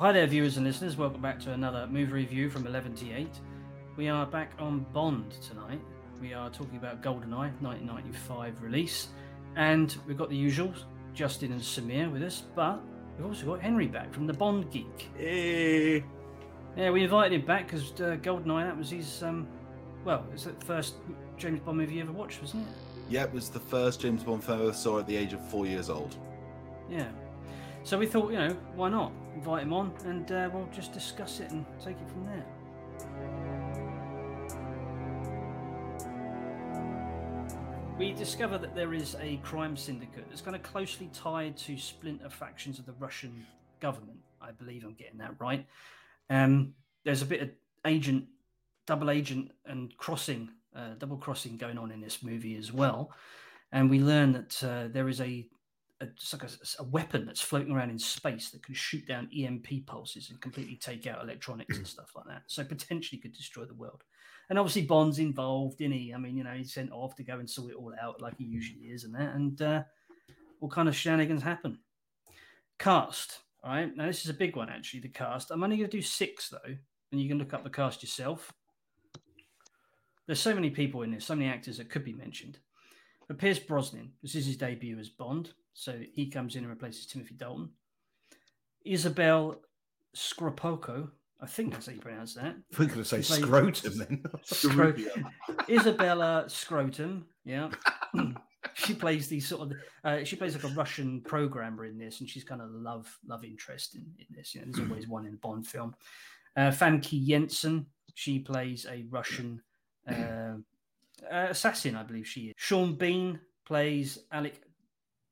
Hi there, viewers and listeners. Welcome back to another movie review from 11 to 8. We are back on Bond tonight. We are talking about GoldenEye, 1995 release. And we've got the usuals, Justin and Samir with us, but we've also got Henry back from the Bond Geek. Hey. Yeah, we invited him back because uh, GoldenEye, that was his, um, well, it's the first James Bond movie you ever watched, wasn't it? Yeah, it was the first James Bond film I saw at the age of four years old. Yeah. So we thought, you know, why not invite him on and uh, we'll just discuss it and take it from there. We discover that there is a crime syndicate that's kind of closely tied to splinter factions of the Russian government. I believe I'm getting that right. Um, there's a bit of agent, double agent, and crossing, uh, double crossing going on in this movie as well. And we learn that uh, there is a a, it's like a, a, weapon that's floating around in space that can shoot down EMP pulses and completely take out electronics and stuff like that. So potentially could destroy the world. And obviously Bond's involved, in he? I mean, you know, he's sent off to go and sort it all out like he usually is, and that. And uh, all kind of shenanigans happen. Cast. All right. Now this is a big one actually. The cast. I'm only going to do six though, and you can look up the cast yourself. There's so many people in this, so many actors that could be mentioned. But Pierce Brosnan, this is his debut as Bond. So he comes in and replaces Timothy Dalton. Isabel Scorupco, I think that's how you pronounce that. We're going to say scrotum then. Scrotum. Isabella Scrotum, yeah. she plays these sort of uh, she plays like a Russian programmer in this, and she's kind of love love interest in, in this. You know, there's always one in a Bond film. Uh, Famke Janssen, she plays a Russian uh, assassin, I believe she is. Sean Bean plays Alec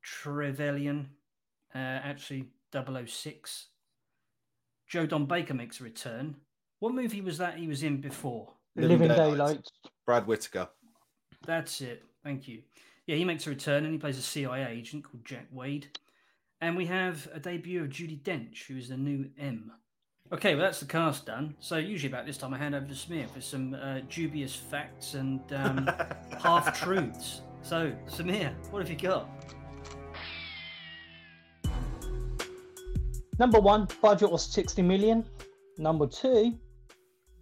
Trevelyan, uh, actually 006. Joe Don Baker makes a return. What movie was that he was in before? Living, Living Daylight. Brad Whitaker. That's it. Thank you. Yeah, he makes a return and he plays a CIA agent called Jack Wade. And we have a debut of Judi Dench, who is the new M. Okay, well, that's the cast done. So, usually about this time, I hand over to Samir for some uh, dubious facts and um, half truths. So, Samir, what have you got? Number one, budget was 60 million. Number two,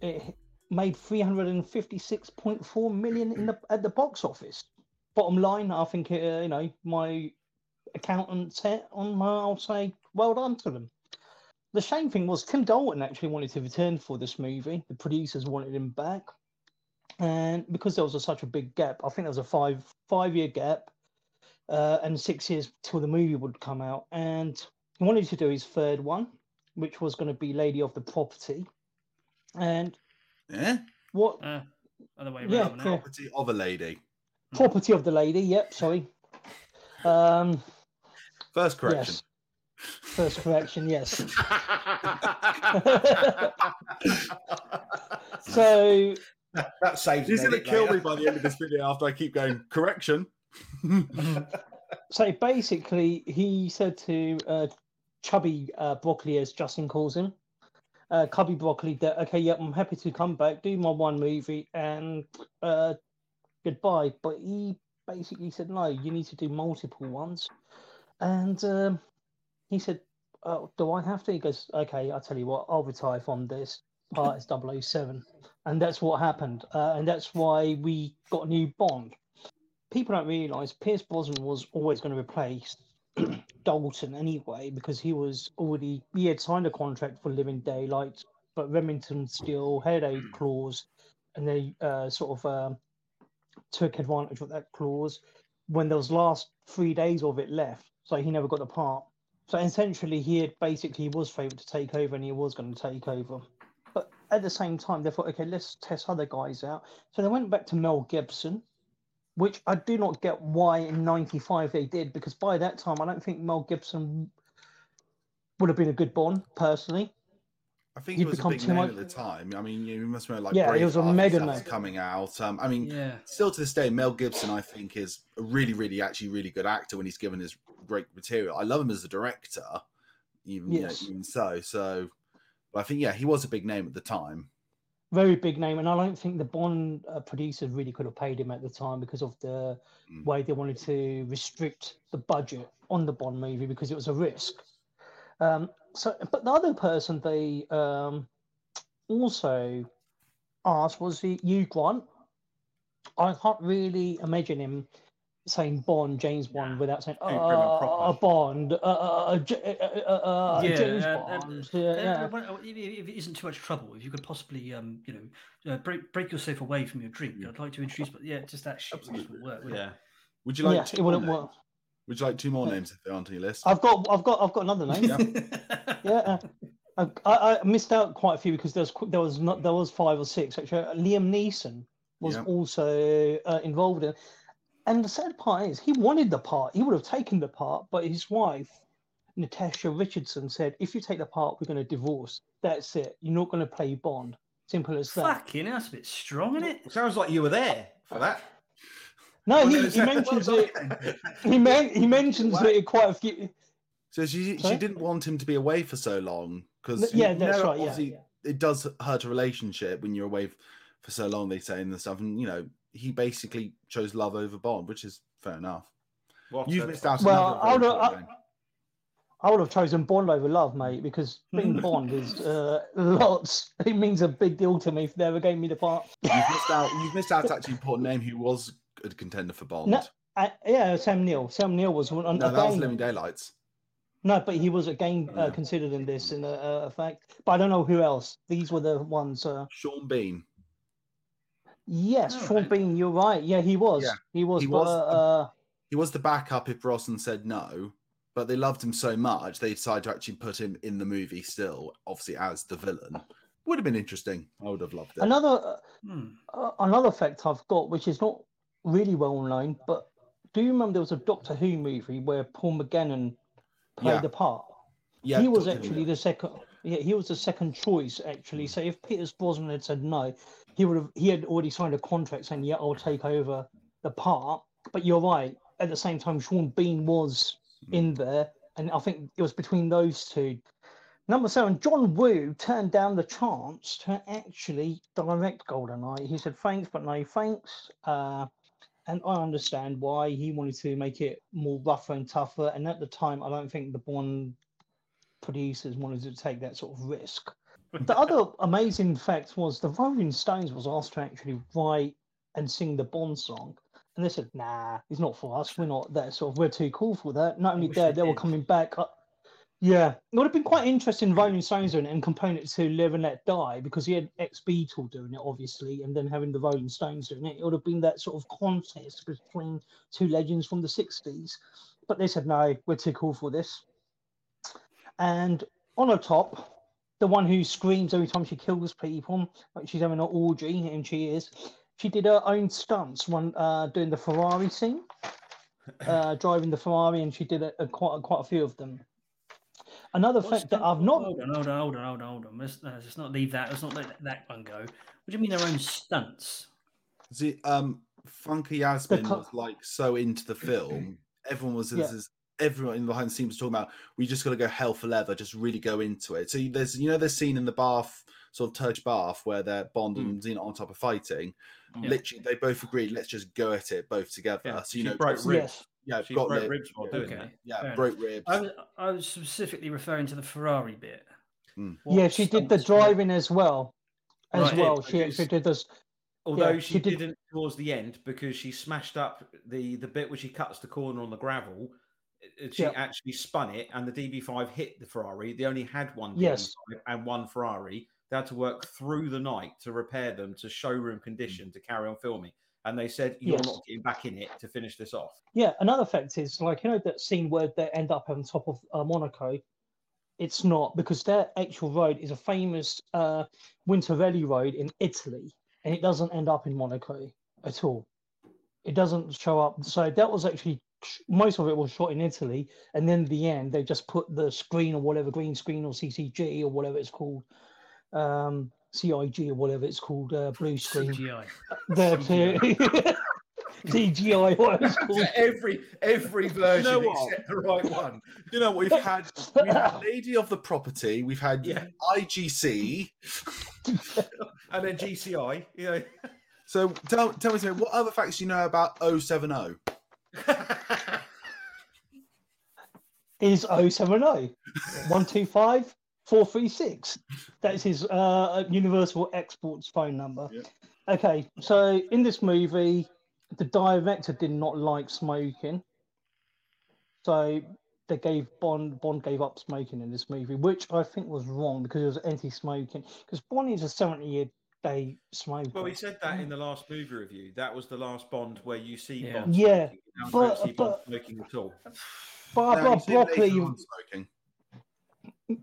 it made 356.4 million in the at the box office. Bottom line, I think uh, you know my accountant set on my. I'll say well done to them. The shame thing was Tim Dalton actually wanted to return for this movie. The producers wanted him back, and because there was a, such a big gap, I think there was a five five year gap, uh, and six years till the movie would come out. And wanted to do his third one, which was going to be Lady of the Property. And yeah, what? Uh, other way around. Yeah, property of a lady. Property of the lady. Yep. Sorry. Um, First correction. Yes. First correction. Yes. so that, that saves. He's going to kill me by the end of this video after I keep going correction. so basically, he said to uh, chubby uh, broccoli, as Justin calls him, uh, Cubby Broccoli, that okay, yeah, I'm happy to come back, do my one movie, and uh, goodbye. But he basically said, no, you need to do multiple ones. And um, he said, oh, do I have to? He goes, okay, I'll tell you what, I'll retire from this part as 007. And that's what happened. Uh, and that's why we got a new Bond. People don't realise Pierce Brosnan was always going to replace Dalton anyway because he was already he had signed a contract for Living Daylight, but Remington Steele had a clause, and they uh, sort of uh, took advantage of that clause when those last three days of it left, so he never got the part. So essentially, he had basically was favored to take over, and he was going to take over. But at the same time, they thought, okay, let's test other guys out. So they went back to Mel Gibson, which I do not get why in '95 they did, because by that time I don't think Mel Gibson would have been a good Bond personally. I think he was a big name much... at the time. I mean, you must remember like yeah, he was a mega name coming out. Um, I mean, yeah. still to this day, Mel Gibson I think is a really, really, actually, really good actor when he's given his great material. I love him as a director, even yes. you know, even so. So, but I think yeah, he was a big name at the time very big name, and I don't think the Bond uh, producers really could have paid him at the time because of the mm. way they wanted to restrict the budget on the Bond movie because it was a risk. Um, so, but the other person they um, also asked was the Hugh Grant. I can't really imagine him saying Bond, James Bond, without saying Ain't Brim and uh, proper. Bond, uh, uh, uh, uh, uh, Yeah, James Bond. Yeah, yeah. if, if it isn't too much trouble, if you could possibly, um, you know, uh, break break yourself away from your drink, I'd like to introduce. But yeah, just that shit wouldn't work. would it? Yeah. Would you like yeah, two it more wouldn't names? work. Would you like two more names if they aren't on your list? I've got, I've got, I've got another name. Yeah. yeah, uh, I, I I missed out quite a few because there was there was not there was five or six actually. Uh, Liam Neeson was Yeah. also uh, involved in, it. And the sad part is he wanted the part. He would have taken the part, but his wife Natasha Richardson said, "If you take the part, we're going to divorce. That's it. You're not going to play Bond. Simple as that." Fucking, hell, that's a bit strong, isn't it? Sounds like you were there for that. No, he, no, he mentions it. He, men- he mentions Wow. it quite a few. So she Sorry? she didn't want him to be away for so long because Yeah, that's right. Yeah, yeah. it does hurt a relationship when you're away for so long. They say and stuff, and you know he basically chose love over Bond, which is fair enough. What You've missed out. Well, I don't- important I- I would have chosen Bond over Love, mate, because being Bond is uh, lots. It means a big deal to me if they ever gave me the part. You've missed out. You've missed out. Actually, an important name who was a contender for Bond. No, Uh, yeah, Sam Neill. Sam Neill was one. no, that was again- Living Daylights. No, but he was again uh, Yeah. considered in this in a, a fact. But I don't know who else. These were the ones. Uh, Sean Bean. Yes, Oh, Sean right. Bean. You're right. Yeah, he was. Yeah, he was. he but, was. Uh, He was the backup if Brosnan said no, but they loved him so much they decided to actually put him in the movie still, obviously as the villain. Would have been interesting. I would have loved it. another Hmm. uh, another fact I've got, which is not really well known, but do you remember there was a Doctor Who movie where Paul McGannon played Yeah. the part? yeah, he was Doctor Who, actually yeah. the second. Yeah, he was the second choice actually. So if Peters Brosnan had said no, he would have. He had already signed a contract saying, "Yeah, I'll take over the part." But you're right. At the same time, Sean Bean was in there, and I think it was between those two. Number seven, John Woo turned down the chance to actually direct GoldenEye. He said, "Thanks, but no thanks." Uh, and I understand why he wanted to make it more rougher and tougher. And at the time, I don't think the Bond producers wanted to take that sort of risk. The other amazing fact was the Rolling Stones was asked to actually write and sing the Bond song. And they said, nah, it's not for us. We're not that sort of, we're too cool for that. Not only that, they they were coming back. Yeah, it would have been quite interesting Rolling Stones doing it and comparing it to Live and Let Die because he had ex Beatle doing it, obviously, and then having the Rolling Stones doing it. It would have been that sort of contest between two legends from the 60s. But they said, no, we're too cool for this. And Onatopp, the one who screams every time she kills people, like she's having an orgy, and she is. She did her own stunts when uh, doing the Ferrari scene, uh, driving the Ferrari, and she did a, a quite quite a few of them. Another What's fact that I've not Hold on, hold on, hold on, hold on, hold on. Let's, uh, let's not leave that. Let's not let that one go. What do you mean their own stunts? See, um, Famke Janssen co- was like so into the film. Everyone was, Yeah. is everyone in behind the scenes was talking about. We just got to go hell for leather, just really go into it. So there's, you know, there's scene in the bath, sort of Turkish bath, where they're Bond and Xena on top of fighting. Yeah. Literally, they both agreed. Let's just go at it both together. Yeah, so you she know, broke ribs. yes, yeah, She got broke lip, ribs while doing Okay. yeah, Fair broke ribs. I was, I was specifically referring to the Ferrari bit. Mm. Yeah, she did the driving as well. As Right. well, she actually did this. Although Yeah, she, she did- didn't towards the end because she smashed up the the bit where she cuts the corner on the gravel. She Yeah. actually spun it, and the DB5 hit the Ferrari. They only had one DB5 and one Ferrari. They had to work through the night to repair them to showroom condition to carry on filming. And they said, "You're Yes. not getting back in it to finish this off." Yeah, another fact is like you know that scene where they end up on top of uh, Monaco. It's not because their actual road is a famous uh, Winterelli road in Italy, and it doesn't end up in Monaco at all. It doesn't show up. So that was actually most of it was shot in Italy, and then the end they just put the screen or whatever green screen or CCG or whatever it's called, um, CIG or whatever it's called, uh, blue screen. CGI. There to CGI, what it's called. every every version know except the right one. You know, we've had we've had Lady of the Property, we've had Yeah. IGC. And then GCI, you know. So tell tell me something. What other facts do you know about 070? is 070 125 436. That is his uh, Universal Exports phone number. Yep. Okay, so in this movie, the director did not like smoking. So they gave Bond Bond gave up smoking in this movie, which I think was wrong because it was anti-smoking. Because Bond is a 70 year day smoker. Well, he said that in the last movie review. That was the last Bond where you see Yeah. Bond Yeah, smoking. You but- don't see Bond smoking at all. But, No, but you see later broccoli, on smoking.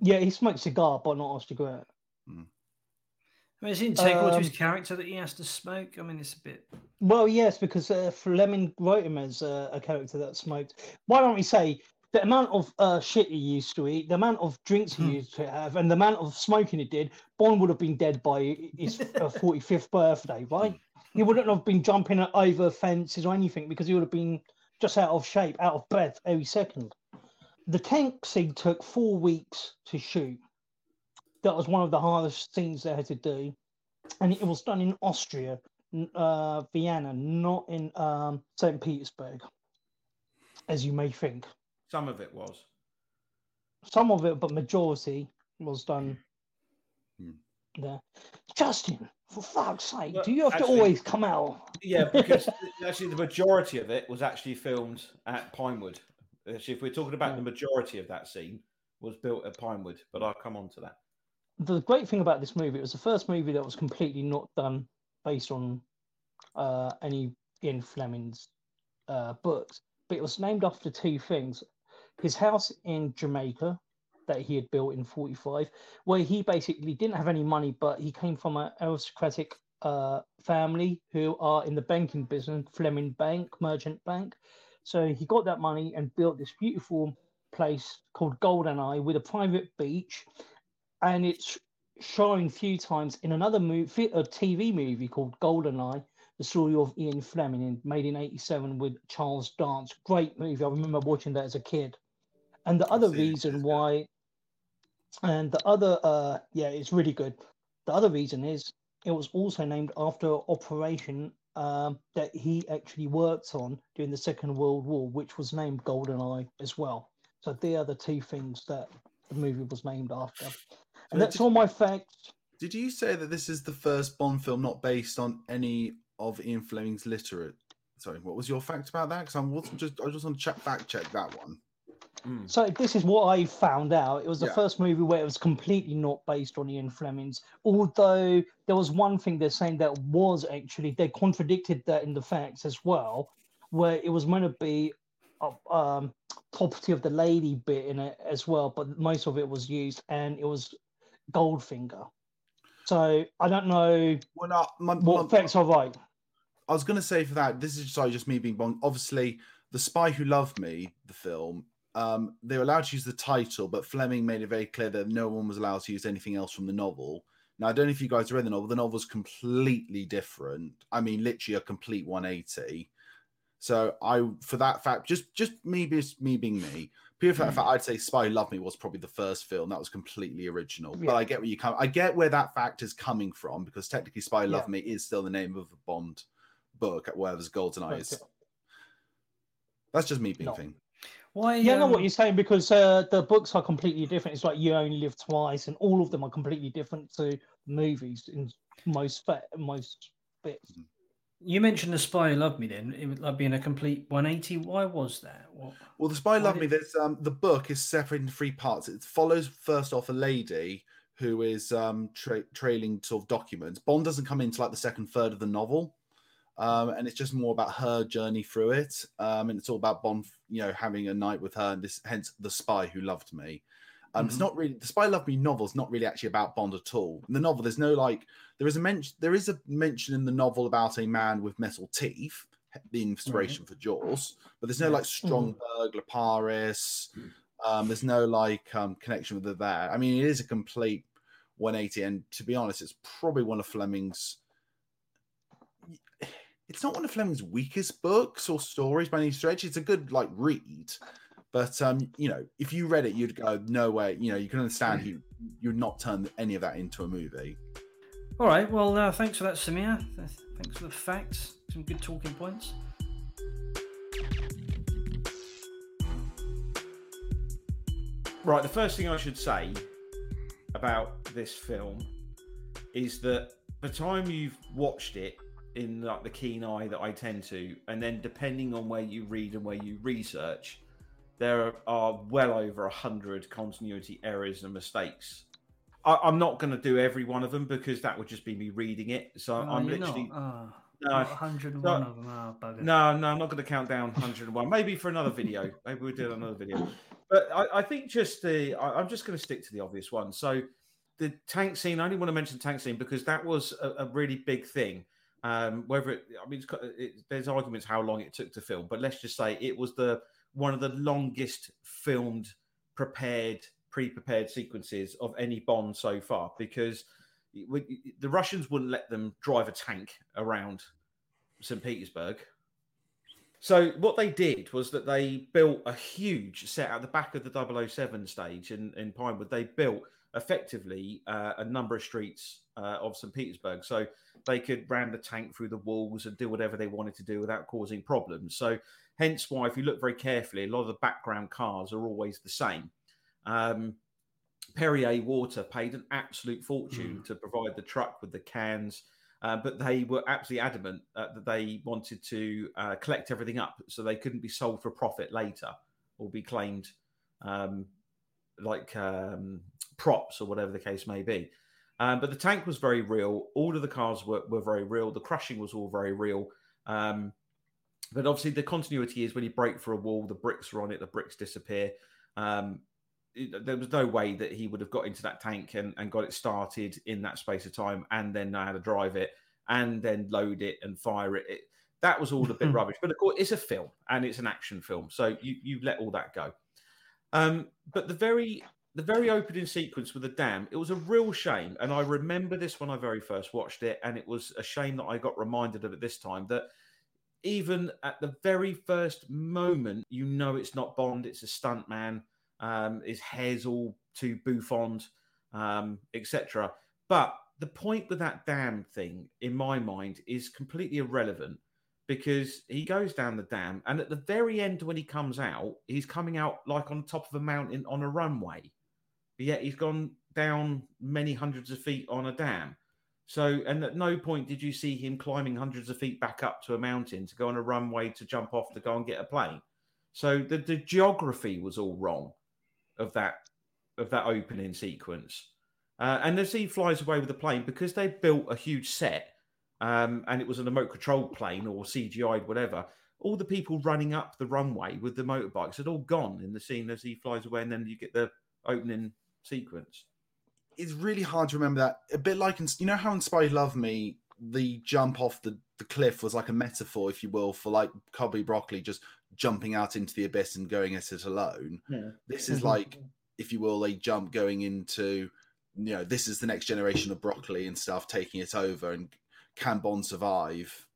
yeah, he smokes cigar, but not a cigarette. I mean, is it integral to his Um, character that he has to smoke? I mean, it's a bit. Well, yes, because uh, Fleming wrote him as uh, a character that smoked. Why don't we say the amount of uh, shit he used to eat, the amount of drinks he Hmm. used to have, and the amount of smoking he did, Bond would have been dead by his uh, 45th birthday, right? He wouldn't have been jumping over fences or anything because he would have been just out of shape, out of breath every second. The tank scene took four weeks to shoot. That was one of the hardest scenes they had to do. And it was done in Austria, uh, Vienna, not in um, St. Petersburg, as you may think. Some of it was. Some of it, but majority was done Hmm. there. Justin, for fuck's sake, Well, do you have actually- to always come out? Yeah, because actually the majority of it was actually filmed at Pinewood. Actually, if we're talking about the majority of that scene, was built at Pinewood. But I'll come on to that. the great thing about this movie, it was the first movie that was completely not done based on uh, any Ian Fleming's uh, books, but it was named after two things: his house in Jamaica that he had built in '45, where he basically didn't have any money, but he came from an aristocratic uh, family who are in the banking business, Fleming Bank, Merchant Bank. So he got that money and built this beautiful place called Goldeneye with a private beach and it's shown a few times in another movie, a TV movie called Goldeneye, the story of Ian Fleming, made in '87 with Charles Dance. Great movie. I remember watching that as a kid. And the other reason why, and the other, uh, yeah, it's really good. The other reason is it was also named after operation um, that he actually worked on during the Second World War, which was named Goldeneye as well. So they are the two things that the movie was named after. And that's all my facts. Did you say that this is the first Bond film not based on any of Ian Fleming's literate? Sorry, what was your fact about that? Because I wasn't just I just want to check fact check that one. Mm. So this is what I found out. It was the Yeah. first movie where it was completely not based on Ian Fleming's. Although there was one thing they're saying that was actually they contradicted that in the facts as well, where it was meant to be a um, property of the lady bit in it as well, but most of it was used and it was Goldfinger. So I don't know Well, no, my, what my- facts are right. I was going to say for that, this is sorry, just me being Bond. Obviously, The Spy Who Loved Me, the film, um, they were allowed to use the title, but Fleming made it very clear that no one was allowed to use anything else from the novel. Now, I don't know if you guys read the novel. The novel's completely different. I mean, literally a complete 180. So I, for that fact, just just me, just me being me, pure fact, I'd say Spy Love Me was probably the first film that was completely original. But I get where you come. I get where that fact is coming from because technically, Spy Love Yeah. Me is still the name of a Bond book, whereas Goldeneye is. Okay. That's just me being No. thing. Why? Yeah, I know what um, you're saying because uh, the books are completely different. It's like you only live twice, and all of them are completely different to movies in most fa- most bits. You mentioned the spy who loved me. Then it would like being a complete 180. Why was that? What? Well, the Spy Why Love Me. did- There's um, the book is separated into three parts. It follows first off a lady who is um, tra- trailing sort of documents. Bond doesn't come into like the second third of the novel, um, and it's just more about her journey through it. Um, and it's all about Bond, you know, having a night with her, and this hence the Spy Who Loved Me. Um, It's Mhm. not really the Spy Loved Me novel is not really actually about Bond at all. In the novel, there's no like there is a mention there is a mention in the novel about a man with metal teeth, the inspiration for Jaws, but there's no like strong burglar Paris. Um, there's no like um, connection with it there. I mean, it is a complete 180, and to be honest, it's probably one of Fleming's. It's not one of Fleming's weakest books or stories by any stretch. It's a good like read, but um, you know, if you read it, you'd go, "No way!" You know, you can understand you you'd not turn any of that into a movie. All right. Well, uh, thanks for that, Samir. Thanks for the facts. Some good talking points. Right, the first thing I should say about this film is that the time you've watched it in like the keen eye that I tend to, and then depending on where you read and where you research, there are well over a hundred continuity errors and mistakes. I, am not going to do every one of them because that would just be me reading it. So oh, I'm literally. Oh. No, 101 no, of them. Oh. No, no, I'm not going to count down 101. Maybe for another video. Maybe we'll do another video. But I, I think just the. I, am just going to stick to the obvious one. So the tank scene. I only want to mention tank scene because that was a, a really big thing. Um, whether it, I mean, it, there's arguments how long it took to film, but let's just say it was the one of the longest filmed, prepared, pre-prepared sequences of any Bond so far because the Russians wouldn't let them drive a tank around St. Petersburg. So what they did was that they built a huge set at the back of the 007 stage in, in Pinewood. They built effectively uh, a number of streets uh, of St. Petersburg. So they could ram the tank through the walls and do whatever they wanted to do without causing problems. So hence why, if you look very carefully, a lot of the background cars are always the same. Um, Perrier Water paid an absolute fortune mm. to provide the truck with the cans, uh, but they were absolutely adamant uh, that they wanted to uh, collect everything up so they couldn't be sold for profit later or be claimed um, like um, props or whatever the case may be. Um, but the tank was very real. All of the cars were, were very real. The crushing was all very real. Um, but obviously, the continuity is when you break for a wall, the bricks are on it, the bricks disappear. Um, there was no way that he would have got into that tank and, and got it started in that space of time and then know how to drive it and then load it and fire it. it that was all a bit rubbish. But of course, it's a film and it's an action film. So you, you let all that go. Um, but the very the very opening sequence with the dam, it was a real shame. And I remember this when I very first watched it, and it was a shame that I got reminded of it this time that even at the very first moment, you know it's not Bond, it's a stunt man. Um, his hair's all too bouffant, um, etc. But the point with that dam thing, in my mind, is completely irrelevant because he goes down the dam, and at the very end, when he comes out, he's coming out like on top of a mountain on a runway. But yet he's gone down many hundreds of feet on a dam. So, and at no point did you see him climbing hundreds of feet back up to a mountain to go on a runway to jump off to go and get a plane. So the, the geography was all wrong of that of that opening sequence. Uh, and as he flies away with the plane, because they built a huge set um, and it was an remote control plane or CGI'd, whatever, all the people running up the runway with the motorbikes had all gone in the scene as he flies away. And then you get the opening sequence. It's really hard to remember that. A bit like in, you know how in Spy Love Me, the jump off the, the cliff was like a metaphor, if you will, for like Cubby Broccoli just jumping out into the abyss and going at it alone. Yeah. This is like, if you will, a jump going into, you know, this is the next generation of broccoli and stuff taking it over, and can Bond survive?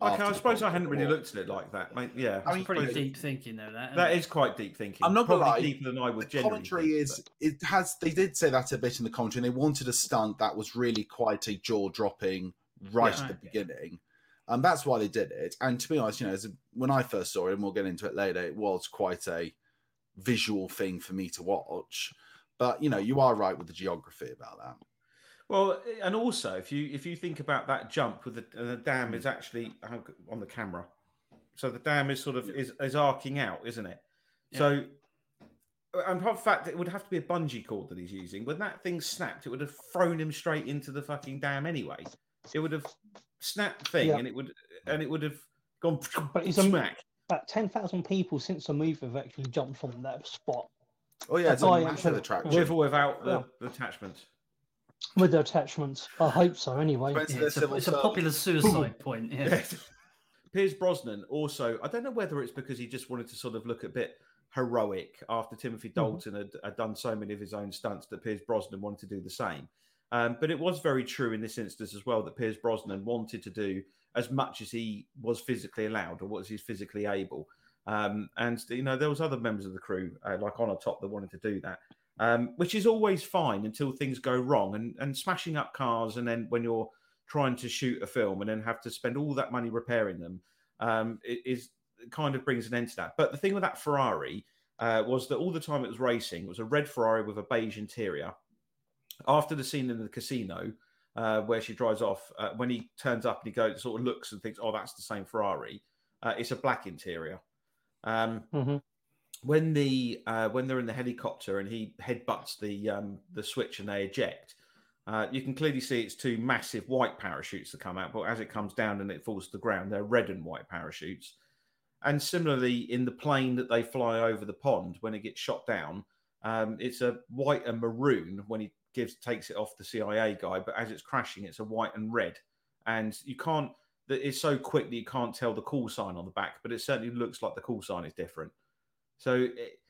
Okay, I suppose I hadn't really looked at it like that. yeah, I mean, pretty deep thinking though. That that is quite deep thinking. I'm not gonna lie, deeper than I would. The commentary think, is but... it has. They did say that a bit in the commentary. And they wanted a stunt that was really quite a jaw dropping right yeah, at the beginning. And that's why they did it. And to be honest, you know, a, when I first saw it, and we'll get into it later, it was quite a visual thing for me to watch. But you know, you are right with the geography about that. Well, eh, and also if you if you think about that jump with the, the dam is mm. actually on the camera, so the dam is sort of is, is arcing out, isn't it? Yeah. So, and the fact it would have to be a bungee cord that he's using. When that thing snapped, it would have thrown him straight into the fucking dam anyway. It would have snapped thing, yeah. and it would and it would have gone but he's smack. About ten thousand people since the move have actually jumped from that spot. Oh yeah, it's a massive attraction. With or without the, yeah. the attachment with the attachments. I hope so. Anyway, yeah, it's, a, it's a, popular suicide point. Yeah. Pierce Brosnan also. I don't know whether it's because he just wanted to sort of look a bit heroic after Timothy mm-hmm. Dalton mm-hmm. had, had, done so many of his own stunts that Pierce Brosnan wanted to do the same. Um, but it was very true in this instance as well that Pierce Brosnan wanted to do as much as he was physically allowed or was he physically able. Um, and you know there was other members of the crew uh, like Onatopp that wanted to do that um, which is always fine until things go wrong. And, and smashing up cars, and then when you're trying to shoot a film and then have to spend all that money repairing them, um, it is kind of brings an end to that. But the thing with that Ferrari, uh, was that all the time it was racing, it was a red Ferrari with a beige interior. After the scene in the casino, uh, where she drives off, uh, when he turns up and he goes, sort of looks and thinks, "Oh, that's the same Ferrari." Uh, it's a black interior. Um, hmm when the uh, when they're in the helicopter and he headbutts the um, the switch and they eject, uh, you can clearly see it's two massive white parachutes that come out. But as it comes down and it falls to the ground, they're red and white parachutes. And similarly, in the plane that they fly over the pond when it gets shot down, um, it's a white and maroon when he gives takes it off the CIA guy. But as it's crashing, it's a white and red. And you can't. It's so quick that you can't tell the call sign on the back, but it certainly looks like the call sign is different. So it,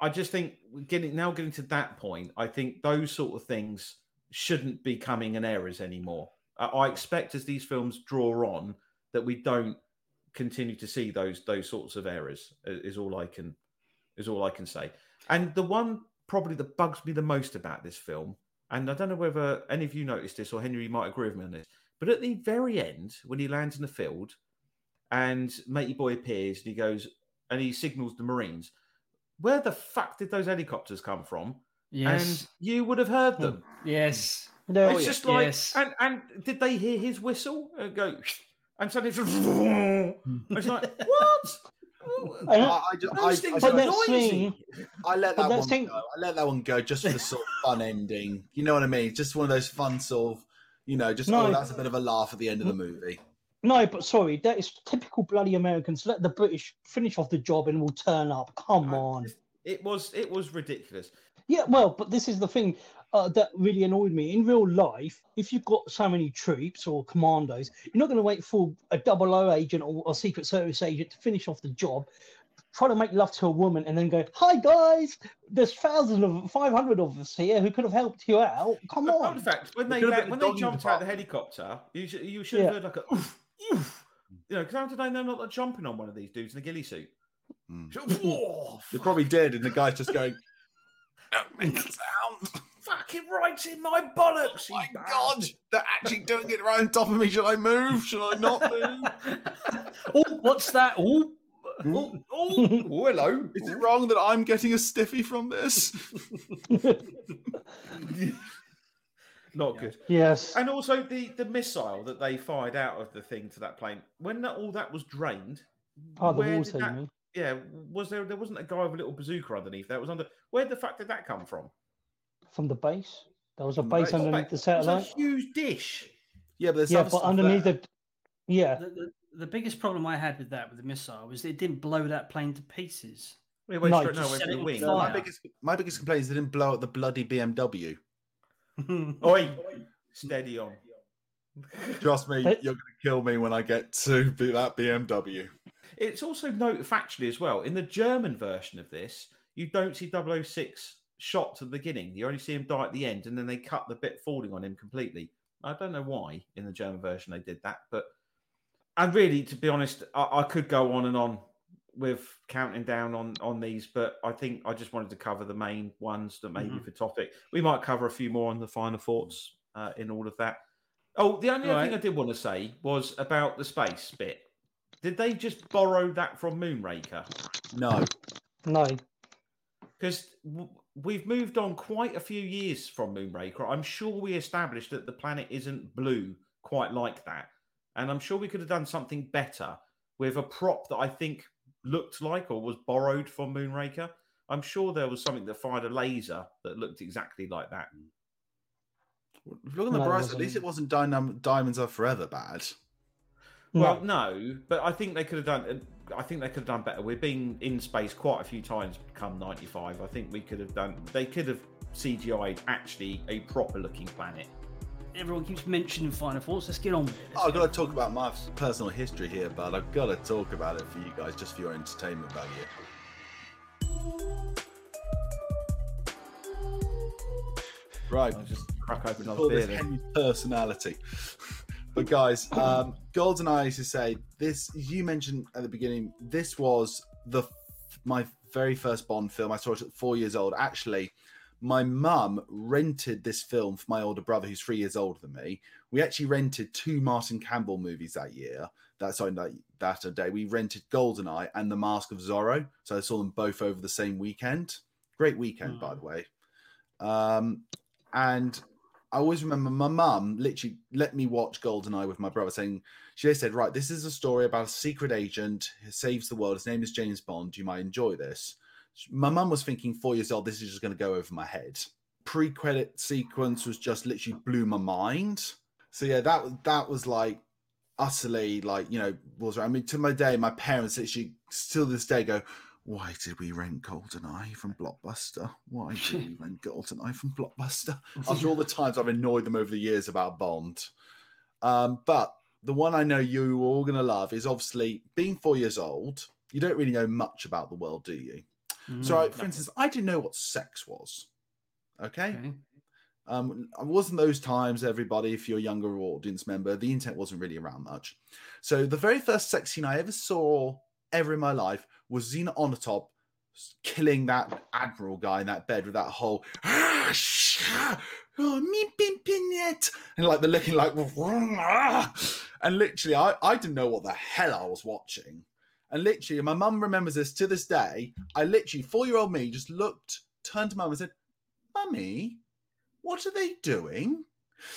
I just think getting now getting to that point, I think those sort of things shouldn't be coming in errors anymore. I, I expect as these films draw on that we don't continue to see those those sorts of errors. Is all I can is all I can say. And the one probably that bugs me the most about this film, and I don't know whether any of you noticed this or Henry might agree with me on this, but at the very end when he lands in the field and Matey Boy appears and he goes and he signals the Marines. Where the fuck did those helicopters come from? Yes. And you would have heard them. yes. No, it's just like, yes. and, and did they hear his whistle and go, and suddenly it's, hmm. it's like, what? I I, don't- I, ju- I- things I are but that noisy. scene, I let But that that one thing- go. I let that one go just for the sort of fun ending. You know what I mean? Just one of those fun sort of, you know, just oh, No. oh, that's a bit of a laugh at the end of the movie. No, but sorry, that is typical bloody Americans. Let the British finish off the job and we'll turn up. Come on. It was it was ridiculous. Yeah, well, but this is the thing uh, that really annoyed me. In real life, if you've got so many troops or commandos, you're not going to wait for a double O agent or a Secret Service agent to finish off the job. Try to make love to a woman and then go, "Hi guys, there's thousands of, five hundred of us here who could have helped you out. Come But on." in fact, when they could have la- been when they doggy jumped out the helicopter, you should, you should have Yeah. heard like a oof, oof. You know, because how did I know not to jumping on one of these dudes in a ghillie suit? Mm. Whoa, They probably did, and the guy's just going, "Don't make a sound." fucking right in my bollocks! Oh my you bastard. god, they're actually doing it right on top of me. Should I move? Should I not move? oh, what's that? Oh, Oh, oh, oh, hello. Is it wrong that I'm getting a stiffy from this? Not good. yes. And also the the missile that they fired out of the thing to that plane. When that, all that was drained, Oh, the water, did you that- mean? Eh? yeah, was there? There wasn't a guy with a little bazooka underneath. That was under. Where the fuck did that come from? From the base. There was a From the base base. underneath It the was a satellite. huge dish. Yeah, but there's Yeah, but underneath there. the. Yeah. the, the, the biggest problem I had with that, with the missile, was it didn't blow that plane to pieces. It went No, straight, no, just it went set for it the wing. No, my biggest my biggest complaint is it didn't blow up the bloody BMW. Oi, steady on. Trust me, you're going to kill me when I get to be that BMW. It's also note factually as well. In the German version of this, you don't see 006 shot to the beginning. You only see him die at the end, and then they cut the bit falling on him completely. I don't know why in the German version they did that, but and really, to be honest, I, I could go on and on with counting down on on these, but I think I just wanted to cover the main ones that maybe Mhm. for topic. We might cover a few more on the final thoughts uh, in all of that. Oh, the only other thing I did want to say was about the space bit. Did they just borrow that from Moonraker? No, No. Because w- we've moved on quite a few years from Moonraker. I'm sure we established that the planet isn't blue quite like that. And I'm sure we could have done something better with a prop that I think looked like or was borrowed from Moonraker. I'm sure there was something that fired a laser that looked exactly like that. look on the No, bright side. At least it wasn't Dynam- Diamonds Are Forever bad. Well, No. no, but I think they could have done. I think they could have done better. We've been in space quite a few times. Come '95, I think we could have done. They could have CGI'd actually a proper looking planet. Everyone keeps mentioning Final Thoughts. Let's get on with it. Oh, I've got to talk about my personal history here, but I've got to talk about it for you guys, just for your entertainment value. Right, I'll just crack open another call beer. this then. Henry's personality. but guys, um, GoldenEye, as you say, this you mentioned at the beginning. This was the my very first Bond film. I saw it at four years old. Actually, my mum rented this film for my older brother, who's three years older than me. We actually rented two Martin Campbell movies that year. That's sorry, that, that day we rented Goldeneye and The Mask of Zorro. So I saw them both over the same weekend. Great weekend, mm. by the way. Um, and I always remember my mum literally let me watch Goldeneye with my brother, saying she said, "Right, this is a story about a secret agent who saves the world. His name is James Bond. You might enjoy this." My mum was thinking four years old, this is just going to go over my head. Pre credit sequence was just literally blew my mind. So yeah, that that was like utterly like you know was I mean to my day, my parents literally still this day go, why did we rent GoldenEye from Blockbuster? Why did we rent GoldenEye from Blockbuster? After all the times I've annoyed them over the years about Bond. Um, but the one I know you are all going to love is obviously being four years old. You don't really know much about the world, do you? Mm, so, I, for instance, I didn't know what sex was. Okay. okay. Um, it wasn't those times, everybody, if you're a younger audience member, the internet wasn't really around much. So, the very first sex scene I ever saw ever in my life was Xena on top killing that admiral guy in that bed with that whole ah, shh, oh, me pimpin and like the looking like and literally I, I didn't know what the hell I was watching and literally, my mum remembers this to this day. I literally, four year old me, just looked, turned to mum and said, Mummy, what are they doing?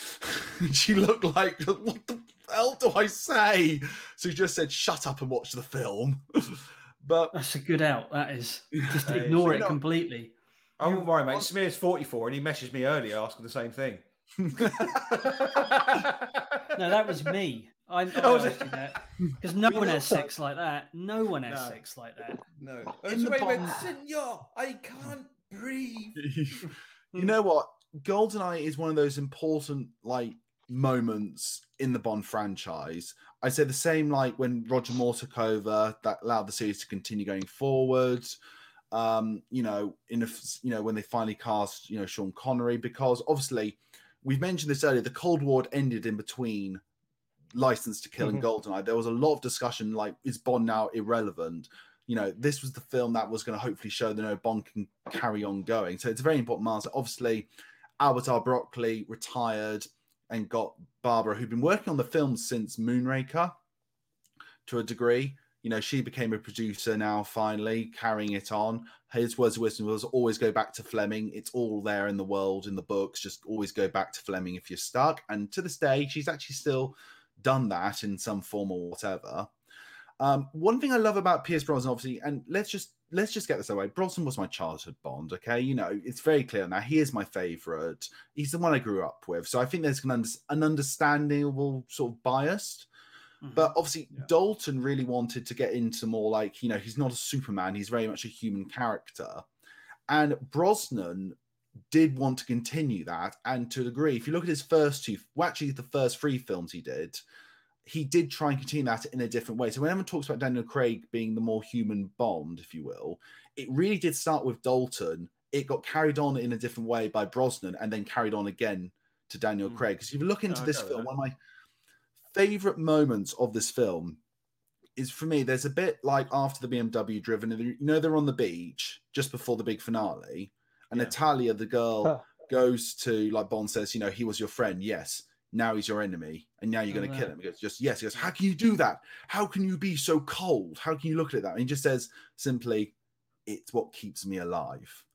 she looked like, what the hell do I say? So she just said, shut up and watch the film. but that's a good out. That is just ignore it completely. I won't worry, mate. Samir's 44 and he messaged me earlier asking the same thing. no, that was me. I, I oh, that because no one has sex like that. No one has no. sex like that. No. In the went, Senor, I can't breathe. you know what? Goldeneye is one of those important like moments in the Bond franchise. I say the same like when Roger Moore took over, that allowed the series to continue going forward. Um, you know, in a, you know when they finally cast you know Sean Connery, because obviously we've mentioned this earlier. The Cold War ended in between License to Kill mm-hmm. and Goldeneye, there was a lot of discussion like, is Bond now irrelevant? You know, this was the film that was going to hopefully show that no Bond can carry on going. So it's a very important milestone. Obviously, Albert R. Broccoli retired and got Barbara, who'd been working on the film since Moonraker to a degree. You know, she became a producer now, finally carrying it on. His words of wisdom was always go back to Fleming. It's all there in the world, in the books. Just always go back to Fleming if you're stuck. And to this day, she's actually still done that in some form or whatever. Um, one thing I love about Pierce Brosnan, obviously, and let's just let's just get this away. Brosnan was my childhood Bond. Okay, you know it's very clear now. He is my favorite. He's the one I grew up with, so I think there's an, an understandable sort of bias. Mm-hmm. But obviously, yeah. Dalton really wanted to get into more like you know he's not a Superman. He's very much a human character, and Brosnan did want to continue that and to a degree if you look at his first two well actually the first three films he did he did try and continue that in a different way so when everyone talks about daniel craig being the more human bond if you will it really did start with dalton it got carried on in a different way by brosnan and then carried on again to daniel mm. craig because if you look into oh, this film that. one of my favorite moments of this film is for me there's a bit like after the bmw driven you know they're on the beach just before the big finale and yeah. Natalia, the girl, huh. goes to like Bond says, you know, he was your friend. Yes. Now he's your enemy, and now you're going to oh, kill him. He goes, just yes. He goes, how can you do that? How can you be so cold? How can you look at that? And he just says simply, it's what keeps me alive.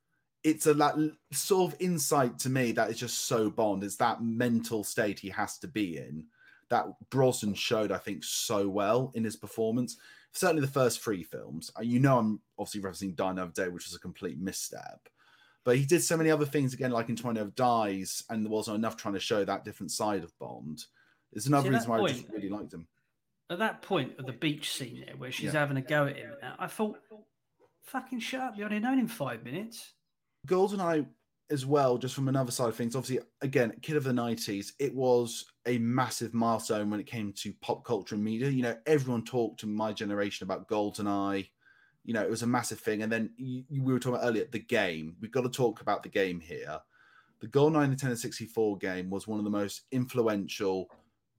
It's a that sort of insight to me that is just so Bond. It's that mental state he has to be in that Brosnan showed, I think, so well in his performance. Certainly, the first three films. Uh, you know, I'm obviously referencing Die Another Day, which was a complete misstep. But he did so many other things again, like in Twenty of Dies, and there wasn't enough trying to show that different side of Bond. There's another See, reason why point, I just really liked him. At that point of the beach scene there, where she's yeah. having a go at him, I thought, "Fucking shut up! You only known him five minutes." Goldeneye, as well, just from another side of things. Obviously, again, kid of the '90s, it was a massive milestone when it came to pop culture and media. You know, everyone talked in my generation about Goldeneye you know, it was a massive thing. And then you, you, we were talking about earlier the game. We've got to talk about the game here. The GoldenEye Nintendo 64 game was one of the most influential,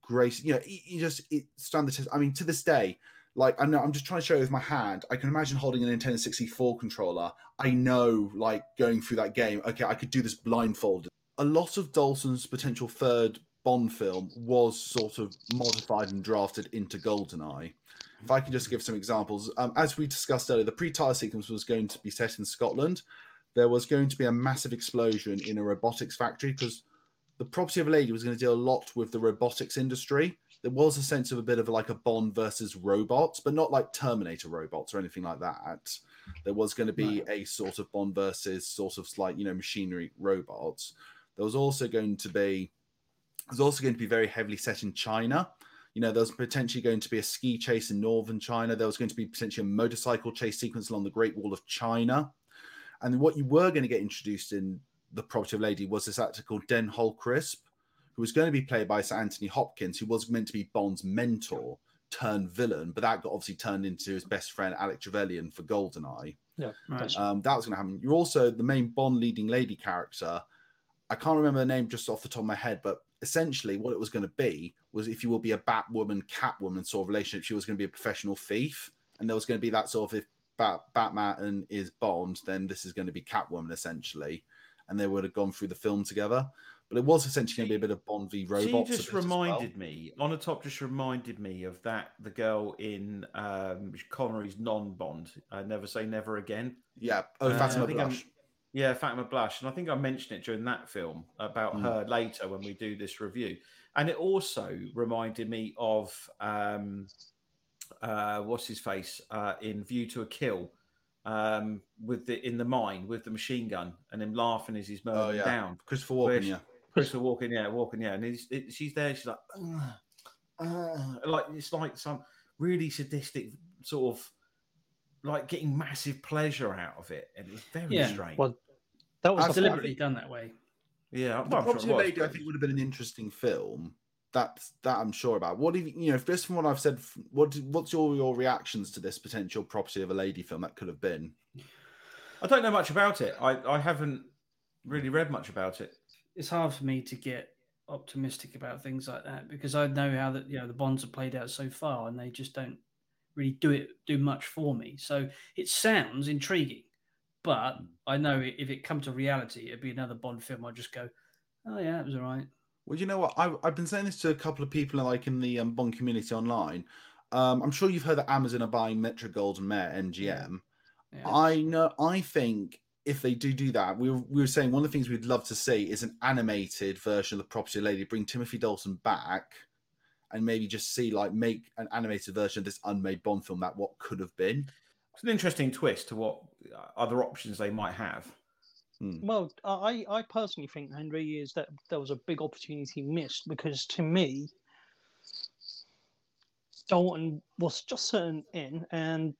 great. You know, you just it stand the test. I mean, to this day, like I know I'm just trying to show you with my hand. I can imagine holding a Nintendo 64 controller. I know, like going through that game. Okay, I could do this blindfolded. A lot of Dalton's potential third Bond film was sort of modified and drafted into GoldenEye. If I can just give some examples, um, as we discussed earlier, the pre-title sequence was going to be set in Scotland. There was going to be a massive explosion in a robotics factory because the property of a lady was going to deal a lot with the robotics industry there was a sense of a bit of like a Bond versus robots, but not like Terminator robots or anything like that. There was going to be right. a sort of Bond versus sort of like you know machinery robots. There was also going to be there's also going to be very heavily set in China. You know, there was potentially going to be a ski chase in northern China. There was going to be potentially a motorcycle chase sequence along the Great Wall of China. And what you were going to get introduced in the Property of Lady was this actor called Denholm Crisp, who was going to be played by Sir Anthony Hopkins, who was meant to be Bond's mentor turned villain, but that got obviously turned into his best friend Alec Trevelyan for Goldeneye. Yeah, right. Um, that was going to happen. You're also the main Bond leading lady character. I can't remember the name just off the top of my head, but essentially what it was going to be was if you will be a Batwoman Catwoman sort of relationship, she was going to be a professional thief, and there was going to be that sort of if Bat- Batman is Bond, then this is going to be Catwoman essentially, and they would have gone through the film together. But it was essentially going to be a bit of Bond v robots. She just reminded well. me on the top. Just reminded me of that the girl in um, Connery's non-Bond. Uh, never say never again. Yeah. Oh, uh, Fatima Blush. Yeah, Fatima Blush, and I think I mentioned it during that film about mm. her later when we do this review. And it also reminded me of um, uh, what's his face uh, in View to a Kill um, with the in the mine with the machine gun and him laughing as he's mowing oh, yeah. down. Christopher Walken, yeah. Crystal walking, yeah, walking, yeah, and he's, it, she's there. She's like, uh, like it's like some really sadistic sort of like getting massive pleasure out of it, and it's very yeah. strange. Well, that was deliberately done that way. Yeah, well, Property sure Lady, I think would have been an interesting film. That's that I'm sure about. What do you, you know? Just from what I've said, what what's your your reactions to this potential Property of a Lady film that could have been? I don't know much about it. I I haven't really read much about it it's hard for me to get optimistic about things like that because I know how that you know the bonds have played out so far and they just don't really do it do much for me. So it sounds intriguing, but I know if it come to reality, it'd be another Bond film. I'd just go, oh yeah, it was all right. Well, you know what? I, have been saying this to a couple of people like in the um, Bond community online. Um, I'm sure you've heard that Amazon are buying Metro Goldwyn Mayer MGM. Yeah. I know. I think if they do do that, we were, we were saying one of the things we'd love to see is an animated version of the Property Lady. Bring Timothy Dalton back, and maybe just see like make an animated version of this unmade Bond film that what could have been. It's an interesting twist to what other options they might have. Hmm. Well, I I personally think Henry is that there was a big opportunity missed because to me, Dalton was just certain in, and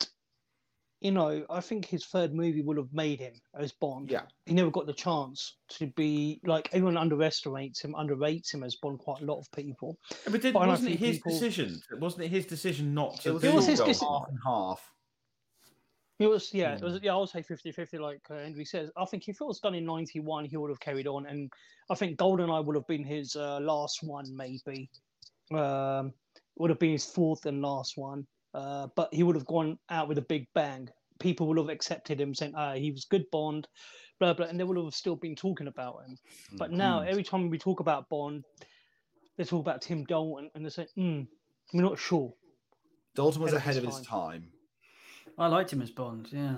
you know, I think his third movie would have made him as Bond. Yeah. He never got the chance to be like everyone underestimates him, underrates him as Bond. Quite a lot of people. But, did, but wasn't it his people... decision? Wasn't it his decision not to? It was, it was his decision. Half and half. It was, yeah, it was, hmm. yeah. I would say 50-50, like uh, Henry says. I think if it was done in '91, he would have carried on, and I think GoldenEye would have been his uh, last one, maybe. Um, would have been his fourth and last one. Uh, but he would have gone out with a big bang. People would have accepted him, saying, "Ah, he was good Bond," blah blah, and they would have still been talking about him. But mm-hmm. now, every time we talk about Bond, they talk about Tim Dalton, and they say, mm, "We're not sure." Dalton was ahead, of his, of his time. I liked him as Bond. Yeah.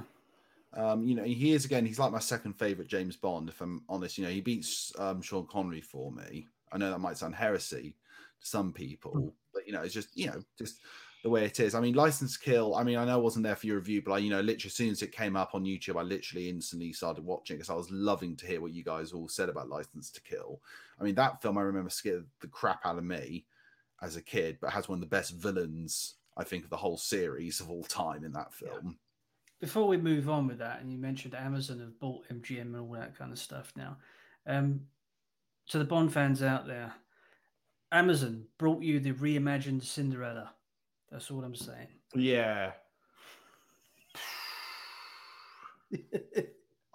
Um, you know, he is again. He's like my second favorite James Bond. If I'm honest, you know, he beats um, Sean Connery for me. I know that might sound heresy to some people, mm. but you know, it's just you know, just the way it is. I mean, License to Kill. I mean, I know I wasn't there for your review, but I, you know, literally as soon as it came up on YouTube, I literally instantly started watching because I was loving to hear what you guys all said about License to Kill. I mean, that film I remember scared the crap out of me as a kid, but has one of the best villains I think of the whole series of all time in that film. Yeah. Before we move on with that, and you mentioned Amazon have bought MGM and all that kind of stuff now. Um, to the Bond fans out there, Amazon brought you the reimagined Cinderella. That's all I'm saying. Yeah.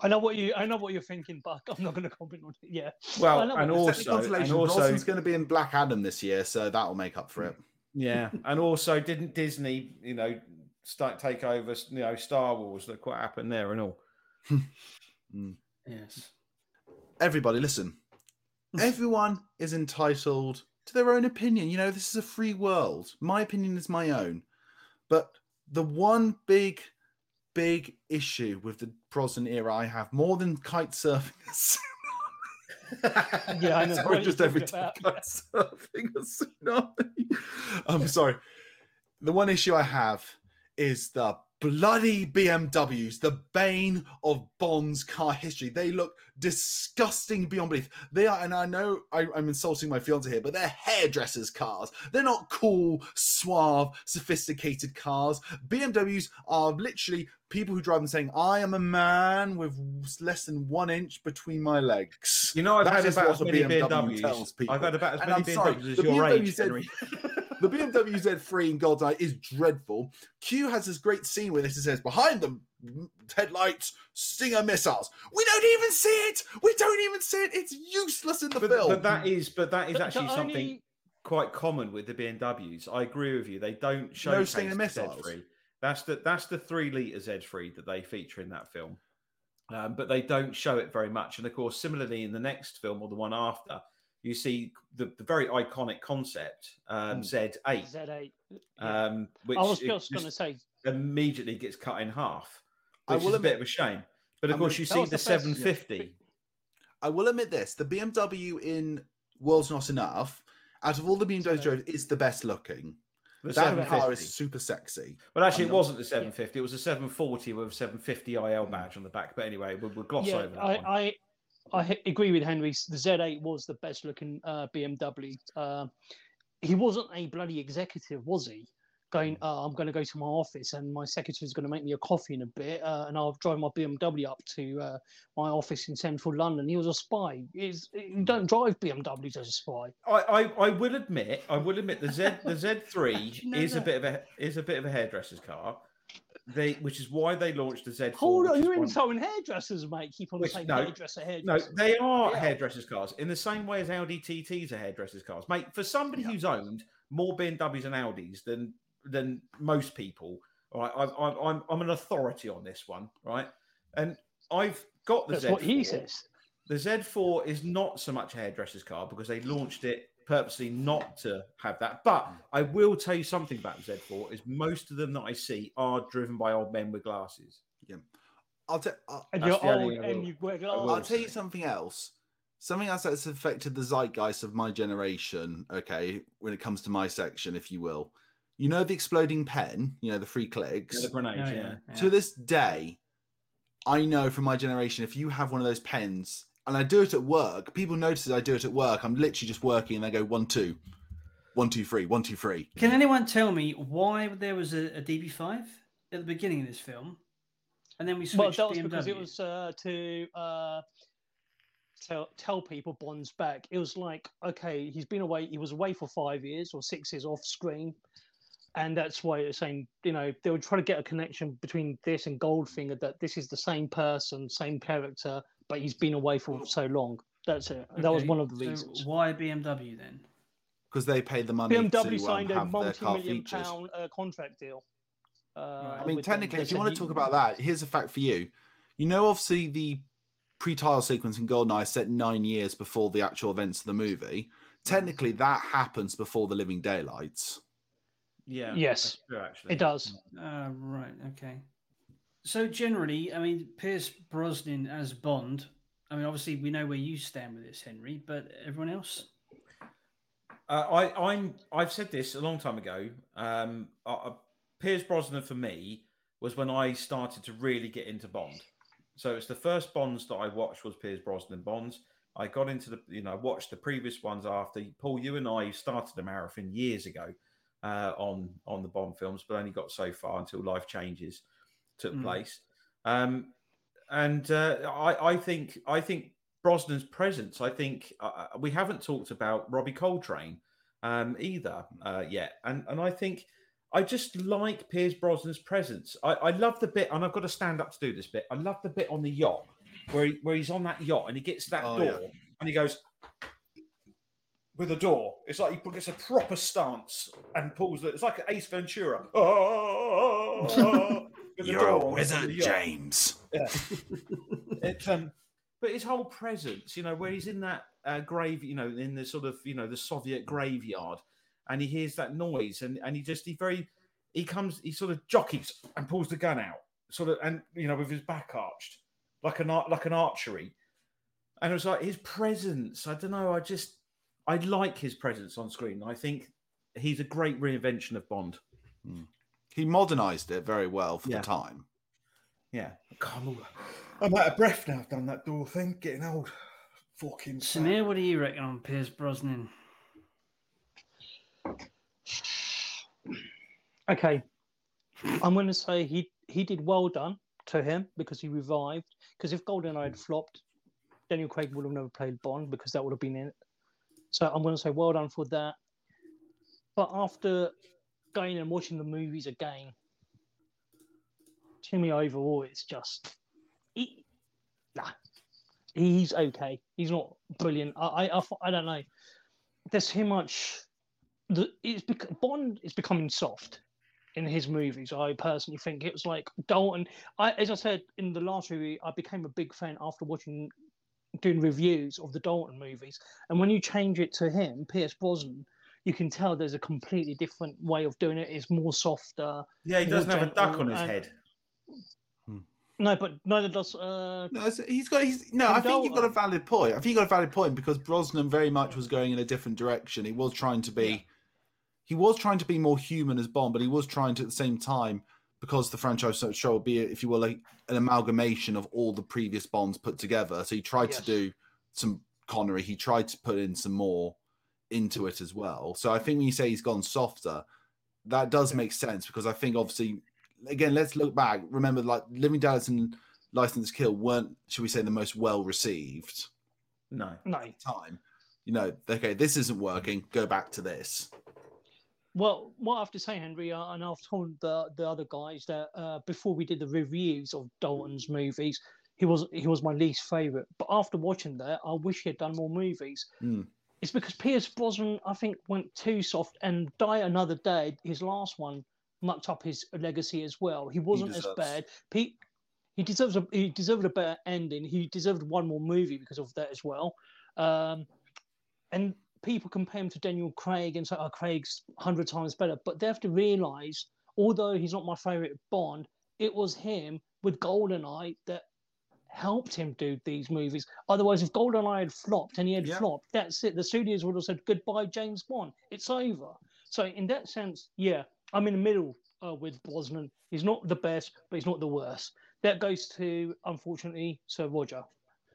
I know what you I know what you're thinking, Buck. I'm not going to comment on it. Yeah. Well, and also, and also, Dawson's going to be in Black Adam this year, so that'll make up for it. Yeah, and also didn't Disney, you know, start take over, you know, Star Wars? Look what happened there and all. Mm. Yes. Everybody, listen. Everyone is entitled to their own opinion. You know, this is a free world. My opinion is my own. But the one big, big issue with the Brosnan era I have more than kite surfing is Yeah, I know. Sorry, just every time about. surfing a tsunami. I'm sorry. The one issue I have is the bloody BMWs, the bane of Bond's car history. They look disgusting beyond belief. They are, and I know I, I'm insulting my fiance here, but they're hairdressers' cars. They're not cool, suave, sophisticated cars. BMWs are literally people who drive them saying, "I am a man with less than one inch between my legs." You know, I've That had is about what as a many BMW tells BMWs. people. I've had about as many I'm sorry, as your BMW age, said-. The BMW Z3 in GoldenEye is dreadful. Q has this great scene where this it says behind them headlights, Stinger missiles. We don't even see it. We don't even see it. It's useless in the But, film. but that is, but that is The- the actually something only- quite common with the BMWs. I agree with you. They don't show No Stinger missiles. Z3. That's the that's the three liter Z3 that they feature in that film. Um, but they don't show it very much. And of course, similarly in the next film or the one after, you see the, the very iconic concept um, Z8, Z8. Yeah. um, which I was it just going to say, immediately gets cut in half, I which will is a bit of a shame. But of I'm course, gonna- you see the the best- 750. I will admit this: the BMW in World's Not Enough, out of all the BMWs So- drove, is the best looking. The That 750. car is super sexy. Well, actually, I'm it wasn't the 750. It was a 740 with a 750 IL badge on the back. But anyway, we'll, we'll gloss yeah, over that I, one. I, I agree with Henry. The Z8 was the best looking uh, BMW. Uh, he wasn't a bloody executive, was he? Going, uh, I'm going to go to my office and my secretary's going to make me a coffee in a bit, uh, and I'll drive my BMW up to uh, my office in central London. He was a spy. He's, you don't drive BMWs as a spy. I, I, I will admit, I will admit the Z the Z3 Did you know is a bit of a is a bit of a hairdresser's car. They, which is why they launched the Z4. Hold on, you're insulting hairdressers, mate. Keep on Which- saying no, hairdresser, No, they are Yeah. hairdressers' cars in the same way as Audi TTs are hairdressers' cars, mate. For somebody who's owned more BMWs and Audis than than most people, all right, I, I, I'm I'm an authority on this one, right? And I've got the That's Z4. what he says. The Z4 is not so much a hairdresser's car because they launched it purposely not to have that. But hmm. I will tell you something about Z4 is most of them that I see are driven by old men with glasses. Yeah. I'll, t- I'll, And That's you're old thing I and you wear will I'll tell you something else. Something else that's affected the zeitgeist of my generation, okay, when it comes to my section, if you will. You know the exploding pen, you know, the free clicks. The grenades, Oh, yeah. yeah. To this day, I know from my generation, if you have one of those pens, and I do it at work, people notice I do it at work. I'm literally just working and they go one, two, one, two, three, one, two, three. Can anyone tell me why there was a, a DB5 at the beginning of this film, and then we switched Well, that was to because it was uh, to uh, tell tell people Bond's back. It was like, okay, he's been away. He was away for five years or six years off screen, and that's why it's saying, you know, they would try to get a connection between this and Goldfinger that this is the same person, same character, but he's been away for so long. That's it. That was one of the so reasons. why BMW then? Because they pay the money BMW to um, signed a have their car multi-million features. pound uh, contract deal. Uh, I mean, technically, if you want to talk about that, here's a fact for you. You know, obviously, the pre-title sequence in Goldeneye is set nine years before the actual events of the movie. Technically, that happens before the Living Daylights. Yeah. Yes, true, actually. it does. Uh, right, okay. So generally, I mean, Pierce Brosnan as Bond. I mean, obviously, we know where you stand with this, Henry. But everyone else, Uh, I, I'm. I've said this a long time ago. Um, uh, uh, Pierce Brosnan for me was when I started to really get into Bond. So it's the first Bonds that I watched was Pierce Brosnan Bonds. I got into the, you know, watched the previous ones after. Paul, you and I started a marathon years ago uh, on on the Bond films, but only got so far until Life Changes took Mm. place. Um, and uh, I, I think I think Brosnan's presence. I think uh, we haven't talked about Robbie Coltrane um, either uh, yet, and and I think I just like Pierce Brosnan's presence. I, I love the bit, and I've got to stand up to do this bit. I love the bit on the yacht where he, where he's on that yacht and he gets that Oh, door yeah. and he goes. with a door. It's like he gets a proper stance and pulls it. It's like an Ace Ventura. Oh, You're a wizard, James. Yeah. it's um, but his whole presence, you know, where he's in that uh, grave, you know, in the sort of, you know, the Soviet graveyard, and he hears that noise, and and he just he very, he comes, he sort of jockeys and pulls the gun out, sort of, and you know, with his back arched, like an like an archery, and it was like his presence. I don't know. I just I like his presence on screen. I think he's a great reinvention of Bond. Hmm. He modernized it very well for Yeah. the time. Yeah. God, I'm out of breath now. I've done that door thing. Getting old. Fucking. Samir, what do you reckon on Pierce Brosnan? Okay, I'm going to say he he did well done to him because he revived. Because if GoldenEye had flopped, Daniel Craig would have never played Bond because that would have been in it. So I'm going to say well done for that. But after going and watching the movies again, to me overall, it's just he, nah, he's okay. He's not brilliant. I I, I, I don't know. There's too much. The it's bec- Bond is becoming soft in his movies. I personally think it was like Dalton. I, as I said in the last review, I became a big fan after watching doing reviews of the Dalton movies. And when you change it to him, Pierce Brosnan, you can tell there's a completely different way of doing it. It's more softer. Yeah, he doesn't have a duck on his and- head. No, but neither does. Uh, No, he's got. He's no. From I think you've got a valid point. I think you got a valid point because Brosnan very much was going in a different direction. He was trying to be. Yeah. He was trying to be more human as Bond, but he was trying to at the same time because the franchise show will be, if you will, like an amalgamation of all the previous Bonds put together. So he tried Yes. to do some Connery. He tried to put in some more into it as well. So I think when you say he's gone softer, that does make sense because I think obviously, again, let's look back. Remember, like Living Dallas and License Kill weren't, should we say, the most well received No. no. time. You know, okay, this isn't working. Go back to this. Well, what I have to say, Henry, uh, and I've told the the other guys that uh, before we did the reviews of Dalton's movies, he was he was my least favorite. But after watching that, I wish he had done more movies. Hmm. It's because Pierce Brosnan, I think, went too soft, and Die Another Day, his last one, mucked up his legacy as well. He wasn't as bad. Pete, he deserves a he deserved a better ending. He deserved one more movie because of that as well. Um, and people compare him to Daniel Craig and say, "Oh, Craig's hundred times better," but they have to realise, although he's not my favorite Bond, it was him with GoldenEye that helped him do these movies. Otherwise, if GoldenEye had flopped and he had Yeah. flopped, that's it. The studios would have said goodbye, James Bond. It's over. So in that sense, yeah, I'm in the middle uh, with Brosnan. He's not the best, but he's not the worst. That goes to unfortunately Sir Roger.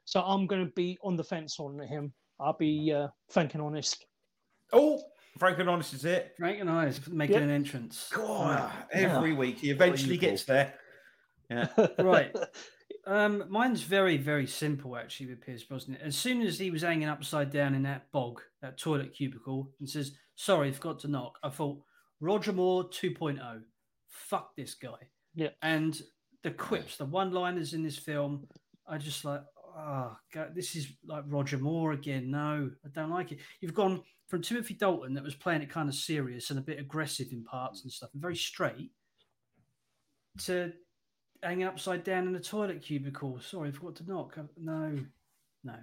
So I'm going to be on the fence on him. I'll be uh, frank and honest. Oh, Frank and Honest is it. Frank and I is making Yep. an entrance. God, Right. every week he eventually gets there. Yeah. Right. Um, mine's very, very simple actually with Pierce Brosnan. As soon as he was hanging upside down in that bog, that toilet cubicle, and says, "Sorry, forgot to knock," I thought Roger Moore 2.0. Fuck this guy. Yeah. And the quips, the one-liners in this film, I just like, oh god, this is like Roger Moore again. No, I don't like it. You've gone from Timothy Dalton that was playing it kind of serious and a bit aggressive in parts and stuff, and very straight, to hanging upside down in a toilet cubicle. Sorry, I forgot to knock. Uh, no, no,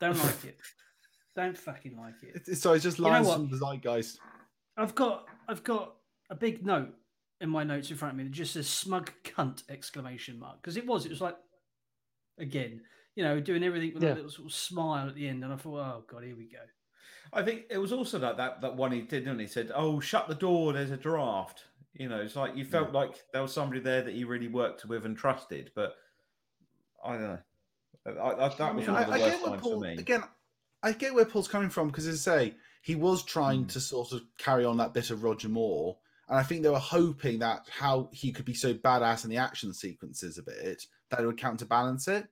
don't like it. Don't fucking like it. It's, so it's just You know lines what? from the zeitgeist. I've got I've got a big note in my notes in front of me that just says smug cunt exclamation mark because it was it was like again you know doing everything with Yeah. a little sort of smile at the end and I thought oh god here we go I think it was also like that that one he did, didn't he? He said, "Oh, shut the door. There's a draft." You know, it's like you felt like there was somebody there that he really worked with and trusted. But I don't know. I, I, that I was mean, one of the I, I worst get where times Paul, for me. again. I get where Paul's coming from because, as I say, he was trying Mm. to sort of carry on that bit of Roger Moore, and I think they were hoping that how he could be so badass in the action sequences a bit that it would counterbalance it.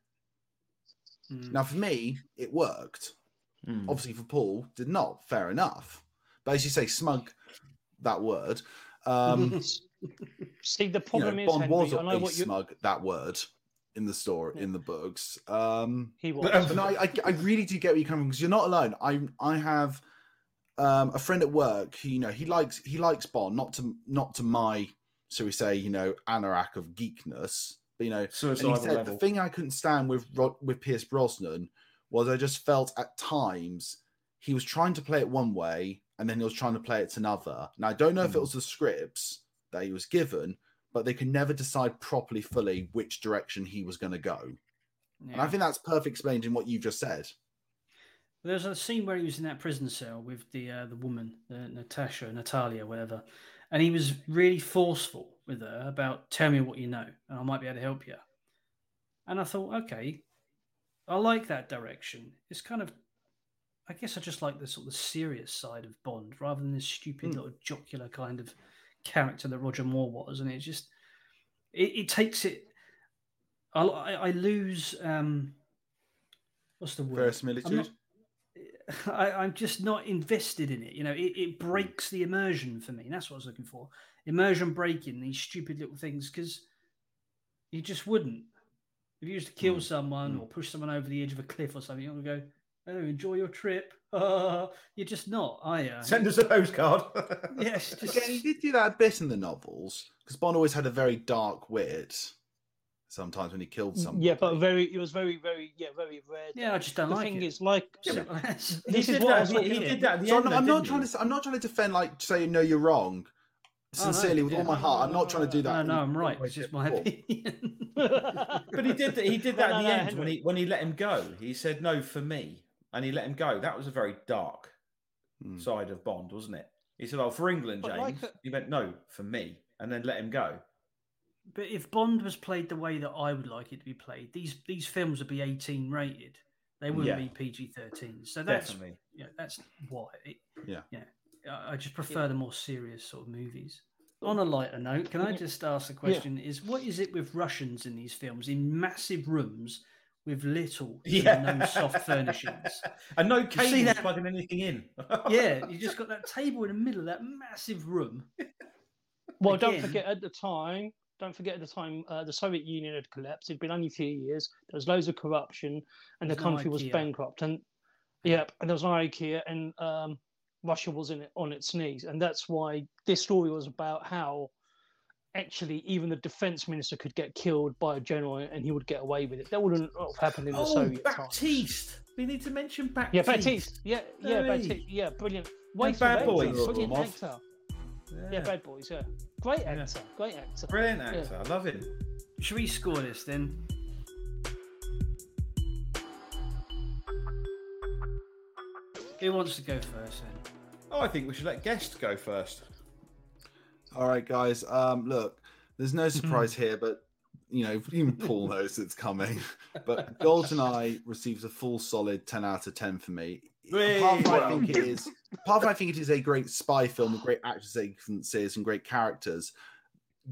Mm. Now, for me, it worked. Mm. Obviously, for Paul, did not. Fair enough. But as you say, smug, that word. Um, See, the you know, problem is, Bond Henry, was I know a what you. smug that word in the story Yeah. in the books. Um, He was. But, um, but no, I, I, I really do get where you're coming from because you're not alone. I I have um, a friend at work who you know he likes he likes Bond, not to not to my so we say you know anorak of geekness, but you know, and he said the thing I couldn't stand with with Pierce Brosnan was I just felt at times he was trying to play it one way and then he was trying to play it to another. Now I don't know mm. if it hmm. was the scripts that he was given, but they could never decide properly fully which direction he was going to go. Yeah. And I think that's perfect explained in what you just said. There's a scene where he was in that prison cell with the uh, the woman, uh, Natasha, Natalia, whatever, and he was really forceful with her about tell me what you know, and I might be able to help you. And I thought, okay, I like that direction. It's kind of, I guess I just like the sort of serious side of Bond rather than this stupid mm. little jocular kind of character that Roger Moore was, and it just it, it takes it. I, I lose. um What's the word? Verisimilitude. I, am just not invested in it. You know, it, it, breaks the immersion for me. That's what I was looking for. Immersion breaking these stupid little things because you just wouldn't. If you used to kill mm. someone mm. or push someone over the edge of a cliff or something, you're going to go, oh, enjoy your trip. you're just not, are you? Send us a postcard. yes. Just... Again, he did do that a bit in the novels because Bond always had a very dark wit sometimes when he killed mm, someone. Yeah, but very it was very very yeah very rare. Yeah, I just don't the like thing it. is like yeah, this is what that, he, he did that. so end, I'm, I'm not trying to I'm not trying to defend like say no you're wrong. Sincerely, oh, no, with yeah. all my heart, I'm not trying to do that. No, no, I'm right. It's just my opinion. but he did. He did that at the no, end when he when he let him go. He said no for me, and he let him go. That was a very dark hmm. side of Bond, wasn't it? He said, "Oh, for England, James." Like a... He went, "No, for me," and then let him go. But if Bond was played the way that I would like it to be played, these these films would be 18 rated. They wouldn't yeah. be PG 13. So that's Definitely. yeah, that's why. It, yeah, yeah. I just prefer yeah. the more serious sort of movies. On a lighter note, can I just ask a question? Yeah. Is what is it with Russians in these films in massive rooms with little yeah. no soft furnishings and no cable plugging anything in? yeah, you just got that table in the middle of that massive room. Well, Again, don't forget at the time don't forget at the time uh, the Soviet Union had collapsed. It'd been only a few years. There was loads of corruption, and There's the country no was bankrupt. And yep, and there was no IKEA, and um, Russia was in it, on its knees. And that's why this story was about how actually even the defense minister could get killed by a general and he would get away with it. That wouldn't have happened in the oh, Soviet Baptiste. times. We need to mention Baptiste. Yeah, Baptiste. Yeah, yeah, hey. Baptiste. Yeah, brilliant. Wait bad boys. Brilliant actor. Yeah. yeah. bad boys. Yeah, great actor. Yeah. Great actor. Brilliant actor. Yeah. I love him. Should we score this then? Who wants to go first then? Oh, I think we should let guests go first. All right, guys. Um, look, there's no surprise here, but you know, even Paul knows it's coming. But GoldenEye receives a full solid 10 out of 10 for me. From I think it is, from I think it is a great spy film with great action sequences and great characters.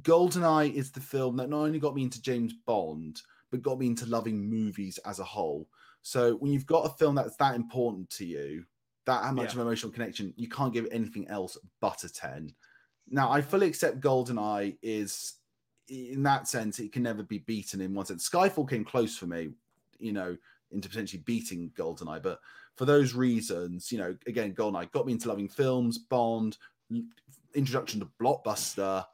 GoldenEye is the film that not only got me into James Bond, but got me into loving movies as a whole. So when you've got a film that's that important to you, that much yeah. of emotional connection, you can't give it anything else but a 10. Now, I fully accept GoldenEye is, in that sense, it can never be beaten in one sense. Skyfall came close for me, you know, into potentially beating GoldenEye, but for those reasons, you know, again, GoldenEye got me into loving films, Bond, introduction to Blockbuster,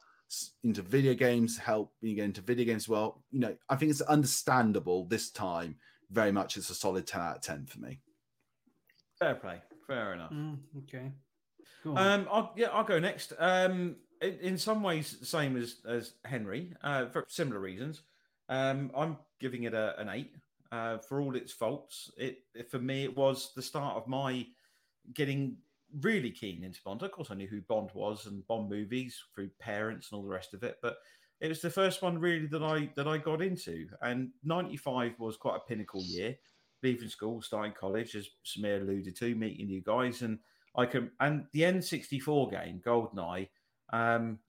into video games, help me get into video games as well. You know, I think it's understandable this time. Very much, it's a solid ten out of ten for me. Fair play, fair enough. Mm, okay. Um, I'll, yeah, I'll go next. Um, in, in some ways, same as as Henry, uh, for similar reasons. Um, I'm giving it a, an eight uh, for all its faults. It, it, for me, it was the start of my getting really keen into Bond. Of course, I knew who Bond was and Bond movies through parents and all the rest of it, but it was the first one really that I that I got into. And '95 was quite a pinnacle year. Leaving school, starting college, as Samir alluded to, meeting you guys, and I can and the N64 game, GoldenEye. Um,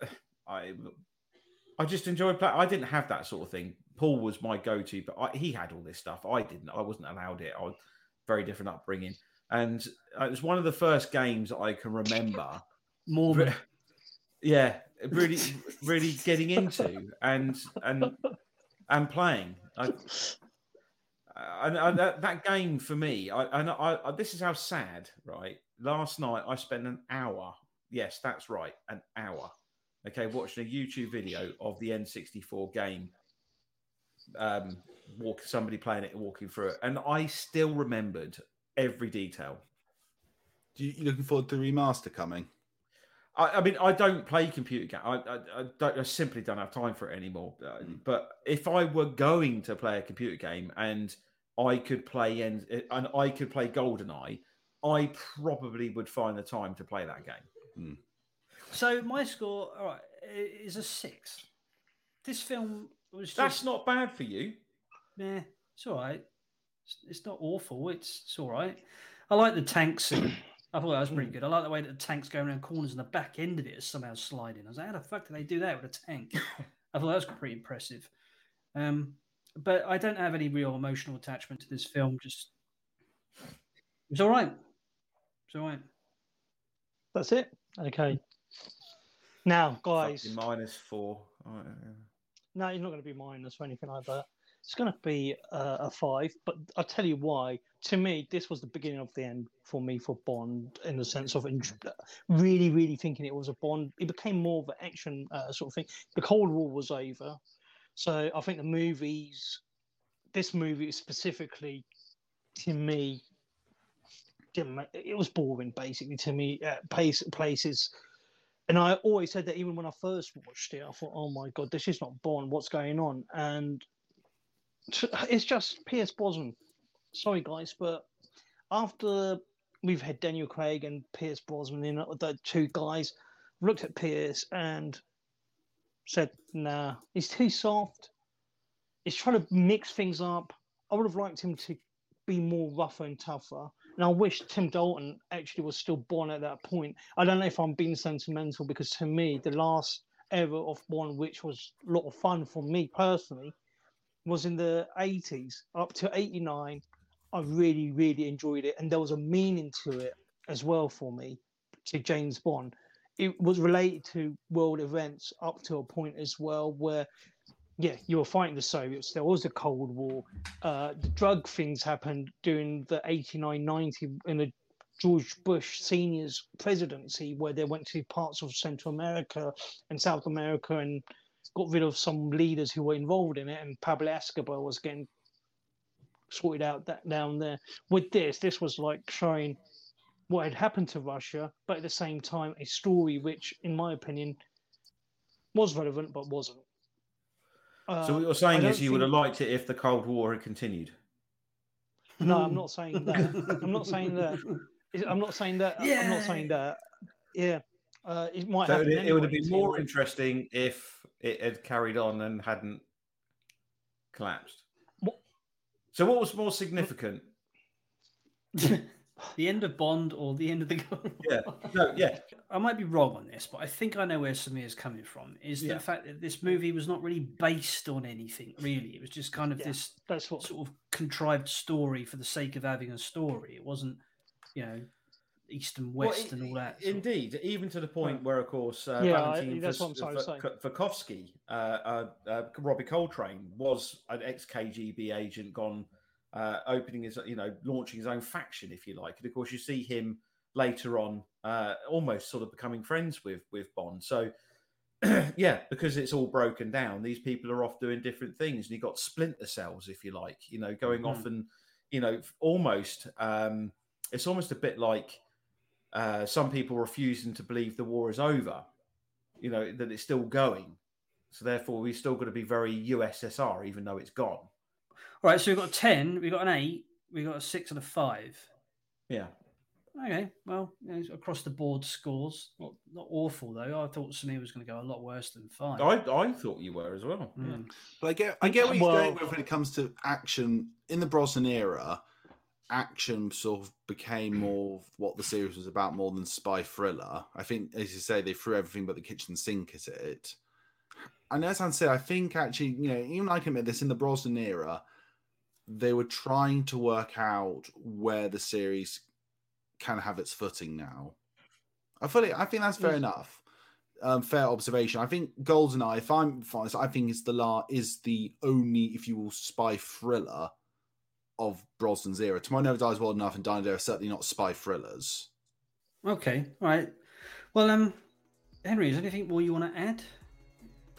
I, I I just enjoyed playing. I didn't have that sort of thing. Paul was my go-to, but I, he had all this stuff. I didn't. I wasn't allowed it. I was very different upbringing, and it was one of the first games I can remember. More, yeah, really, really getting into and and and playing. I, and, that, that, game for me, I, and I, I, this is how sad, right? last night I spent an hour. Yes, that's right, an hour. Okay, watching a YouTube video of the N64 game. Um, walk somebody playing it and walking through it, and I still remembered every detail. You, you looking forward to the remaster coming? I, I mean, I don't play computer games. I, I, I, don't, I simply don't have time for it anymore. Uh, Mm. But if I were going to play a computer game and I could play and uh, and I could play GoldenEye, I probably would find the time to play that game. Hmm. So my score, all right, is a six. This film was just That's not bad for you. Yeah, it's all right. It's, it's not awful. It's it's all right. I like the tank scene. I thought that was pretty hmm. good. I like the way that the tank's going around corners and the back end of it is somehow sliding. I was like, how the fuck did they do that with a tank? I thought that was pretty impressive. Um, but I don't have any real emotional attachment to this film. Just it's all right. It's all right. That's it. Okay. Now, guys, Fucking minus four. Oh, yeah. no, you're not going to be minus or anything like that. It's going to be uh, a five, but I'll tell you why. To me, this was the beginning of the end for me for Bond in the sense of en- really, really thinking it was a Bond. It became more of an action uh, sort of thing. The Cold War was over. So I think the movies, this movie specifically, to me, didn't ma- it was boring basically to me at place, places. And I always said that even when I first watched it, I thought, oh my God, this is not Bond. What's going on? And it's just Pierce Brosnan. Sorry, guys, but after we've had Daniel Craig and Pierce Brosnan in the two guys, looked at Pierce and said, nah, he's too soft. He's trying to mix things up. I would have liked him to be more rougher and tougher. And I wish Tim Dalton actually was still born at that point. I don't know if I'm being sentimental because to me, the last era of Bond, which was a lot of fun for me personally, was in the 80s up to 89. I really, really enjoyed it. And there was a meaning to it as well for me, to James Bond. It was related to world events up to a point as well where, yeah, you were fighting the Soviets. There was a Cold War. Uh, the drug things happened during the 89 90 in the George Bush Senior's presidency, where they went to parts of Central America and South America and got rid of some leaders who were involved in it. And Pablo Escobar was getting sorted out that down there. With this, this was like showing what had happened to Russia, but at the same time, a story which, in my opinion, was relevant but wasn't. So Uh, what you're saying is you would have liked it if the Cold War had continued. No, I'm not saying that. I'm not saying that. I'm not saying that. I'm not saying that. Yeah, uh, it might So it, it would have been more interesting if it had carried on and hadn't collapsed. What- So what was more significant? the end of Bond or the end of the Yeah. No, yeah. I might be wrong on this, but I think I know where Samir's coming from. Is Yeah. the fact that this movie was not really based on anything, really. It was just kind of Yeah. this That's what. sort of contrived story for the sake of having a story. It wasn't, you know, east and Well, west and all that. sort of- Indeed, even to the point where, of course, uh, Yeah, I- Valentin that's Vas- I'm trying to say. Va- Vakovsky, uh, uh, uh, Robbie Coltrane, was an ex KGB agent gone, uh, opening his, you know, launching his own faction, if you like. And of course, you see him later on, uh, almost sort of becoming friends with with Bond. So, yeah, because it's all broken down, these people are off doing different things, and you got splinter cells, if you like, you know, going off and, you know, almost, um, it's almost a bit like uh, some people refusing to believe the war is over, you know, that it's still going. So therefore, we've still got to be very USSR, even though it's gone. All right, so we've got a 10, we've got an 8, we've got a 6 and a 5. Yeah. Okay, well, you know, across the board scores. Not, not awful, though. I thought Samir was going to go a lot worse than 5. I, I thought you were as well. Mm. But I get, I get what you're Well- going when it comes to action in the Brosnan era. Action sort of became more of what the series was about, more than spy thriller. I think, as you say, they threw everything but the kitchen sink at it. And as I said, I think actually, you know, even I can admit this in the Brosnan era, they were trying to work out where the series can have its footing now. I fully, I think that's fair Mm. enough. Um, fair observation. I think Goldeneye, if I'm honest, I think it's the la is the only, if you will, spy thriller of Brosnan's era. Tomorrow Never Dies Well Enough and Day are certainly not spy thrillers. Okay, all right. Well, um, Henry, is there anything more you want to add?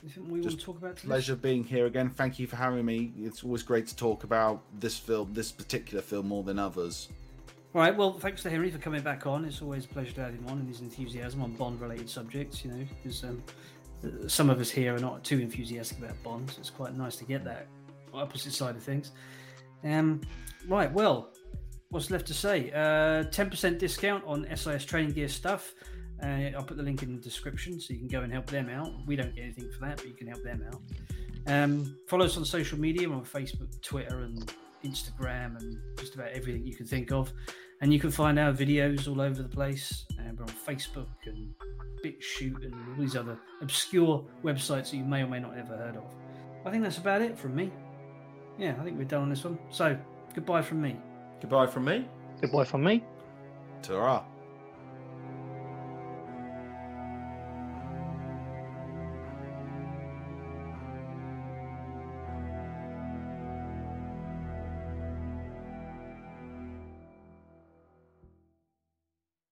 Anything you Just want to talk about? today? Pleasure being here again. Thank you for having me. It's always great to talk about this film, this particular film, more than others. All right. Well, thanks to Henry for coming back on. It's always a pleasure to have him on and his enthusiasm on Bond-related subjects. You know, because um, uh, some of us here are not too enthusiastic about Bond. So it's quite nice to get that opposite side of things. Um, right. Well, what's left to say? Uh, Ten percent discount on SIS training gear stuff. Uh, I'll put the link in the description so you can go and help them out. We don't get anything for that, but you can help them out. Um, follow us on social media. On Facebook, Twitter, and Instagram, and just about everything you can think of. And you can find our videos all over the place. Uh, we're on Facebook and BitChute and all these other obscure websites that you may or may not have ever heard of. I think that's about it from me. Yeah, I think we're done on this one. So, goodbye from me. Goodbye from me. Goodbye from me. Ta-ra.